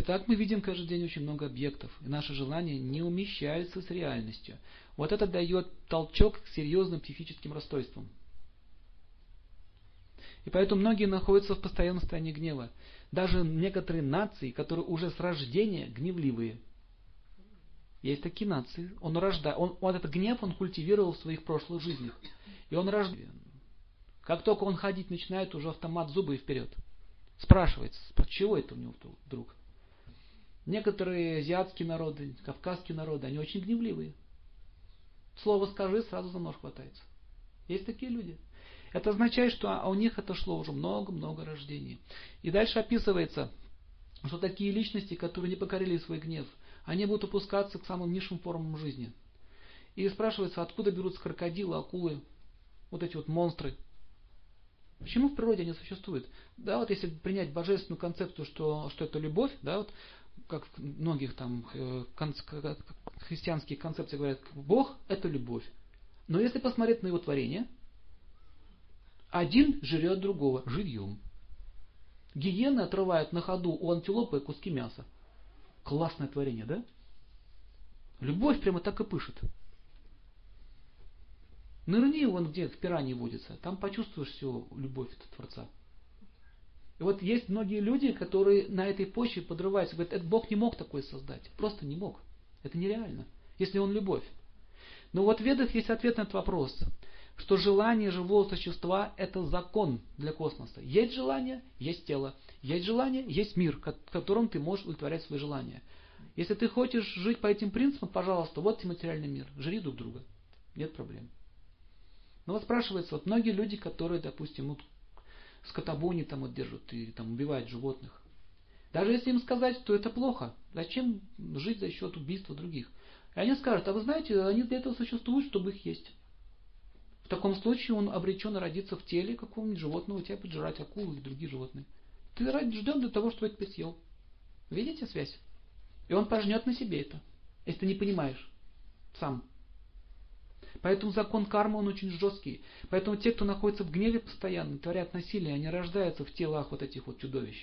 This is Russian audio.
Итак, мы видим каждый день очень много объектов, и наши желания не умещаются с реальностью. Вот это дает толчок к серьезным психическим расстройствам. И поэтому многие находятся в постоянном состоянии гнева. Даже некоторые нации, которые уже с рождения гневливые. Есть такие нации. Он рождает, он, он этот гнев он культивировал в своих прошлых жизнях. И он рождает. Как только он ходить начинает, уже автомат зубы и вперед. Спрашивается, чего это у него вдруг? Некоторые азиатские народы, кавказские народы, они очень гневливые. Слово скажи, сразу за нож хватается. Есть такие люди. Это означает, что у них это шло уже много-много рождений. И дальше описывается, что такие личности, которые не покорили свой гнев, они будут опускаться к самым низшим формам жизни. И спрашивается, откуда берутся крокодилы, акулы, вот эти вот монстры. Почему в природе они существуют? Да, вот если принять божественную концепцию, что, что это любовь, да, вот как в многих там э, христианские концепции говорят, Бог это любовь. Но если посмотреть на его творение, один жрет другого живьем. Гиены отрывают на ходу у антилопы куски мяса. Классное творение, да? Любовь прямо так и пышет. Нырни вон где в пиранье водится, там почувствуешь всю любовь Творца. И вот есть многие люди, которые на этой почве подрываются, говорят, этот Бог не мог такое создать. Просто не мог. Это нереально, если Он любовь. Но вот в Ведах есть ответ на этот вопрос, что желание живого существа – это закон для космоса. Есть желание – есть тело. Есть желание – есть мир, в котором ты можешь удовлетворять свои желания. Если ты хочешь жить по этим принципам, пожалуйста, вот тебе материальный мир. Жри друг друга. Нет проблем. Но вот спрашивается, вот многие люди, которые, допустим, вот скотобойни там вот держат и там убивают животных. Даже если им сказать, что это плохо, зачем жить за счет убийства других? И они скажут, а вы знаете, они для этого существуют, чтобы их есть. В таком случае он обречен родиться в теле какого-нибудь животного, тебя поджирать акулы или другие животные. Ты рожден для того, чтобы это съел. Видите связь? И он пожнет на себе это, если ты не понимаешь сам. Поэтому закон кармы, он очень жесткий. Поэтому те, кто находится в гневе постоянно, творят насилие, они рождаются в телах вот этих вот чудовищ.